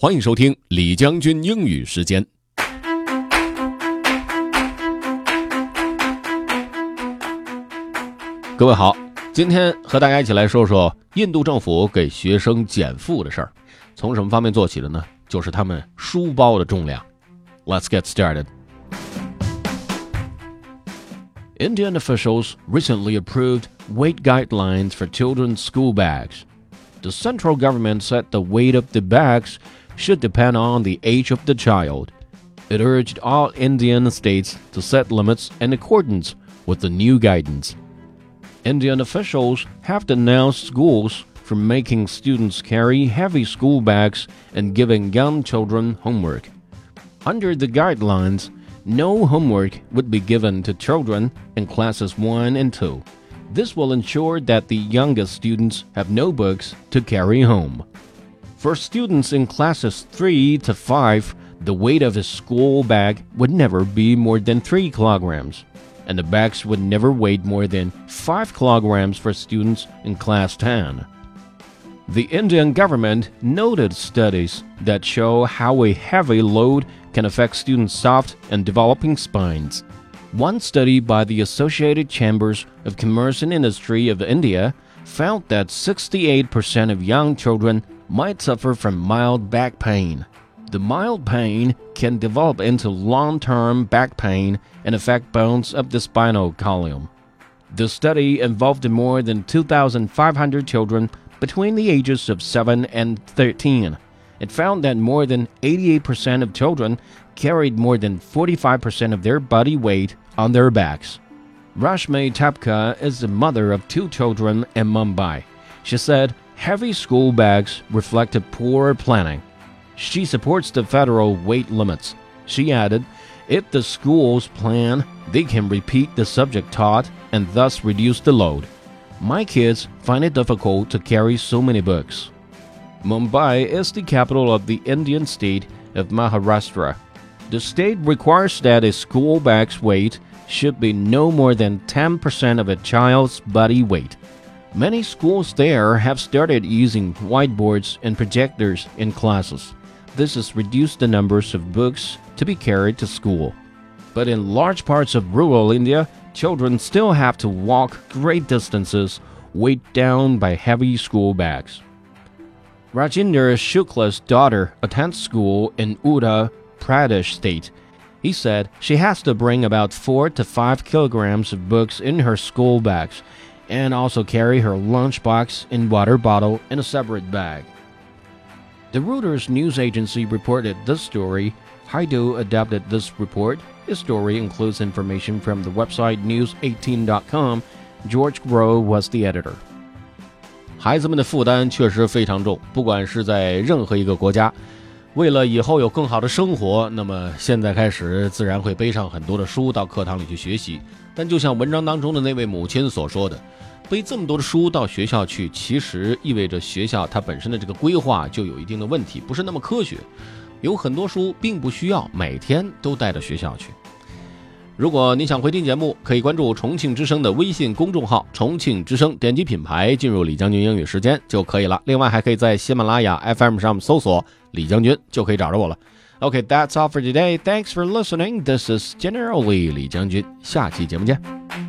欢迎收听李将军英语时间。各位好，今天和大家一起来说说印度政府给学生减负的事儿。从什么方面做起的呢？就是他们书包的重量。Let's get started. Indian officials recently approved weight guidelines for children's school bags. The central government said the weight of the bags should depend on the age of the child. It urged all Indian states to set limits in accordance with the new guidance. Indian officials have denounced schools for making students carry heavy school bags and giving young children homework. Under the guidelines, no homework would be given to children in classes 1 and 2. This will ensure that the youngest students have no books to carry home. For students in classes 3 to 5, the weight of a school bag would never be more than 3 kilograms, and the bags would never weigh more than 5 kilograms for students in class 10. The Indian government noted studies that show how a heavy load can affect students' soft and developing spines. One study by the Associated Chambers of Commerce and Industry of India found that 68% of young children might suffer from mild back pain. The mild pain can develop into long term back pain and affect bones of the spinal column. The study involved more than 2,500 children between the ages of 7 and 13. It found that more than 88% of children carried more than 45% of their body weight on their backs. Rashmi Tapka is the mother of two children in Mumbai. She said heavy school bags reflected poor planning. She supports the federal weight limits. She added, if the schools plan, they can repeat the subject taught and thus reduce the load. My kids find it difficult to carry so many books. Mumbai is the capital of the Indian state of Maharashtra. The state requires that a school bag's weight should be no more than 10% of a child's body weight. Many schools there have started using whiteboards and projectors in classes. This has reduced the numbers of books to be carried to school. But in large parts of rural India, children still have to walk great distances weighed down by heavy school bags. Rajinder Shukla's daughter attends school in Uttar Pradesh state. He said she has to bring about 4 to 5 kilograms of books in her school bags and also carry her lunchbox and water bottle in a separate bag. The Reuters news agency reported this story. Hai Do adapted this report. His story includes information from the website news18.com. George Grow was the editor. 孩子们的负担确实非常重，不管是在任何一个国家，为了以后有更好的生活，那么现在开始自然会背上很多的书到课堂里去学习。但就像文章当中的那位母亲所说的，背这么多的书到学校去，其实意味着学校它本身的这个规划就有一定的问题，不是那么科学。有很多书并不需要每天都带到学校去。如果你想回听节目，可以关注重庆之声的微信公众号“重庆之声”，点击品牌进入李将军英语时间就可以了。另外，还可以在喜马拉雅 FM 上搜索“李将军”就可以找着我了。OK，that's all for today. Thanks for listening. This is generally 李将军。下期节目见。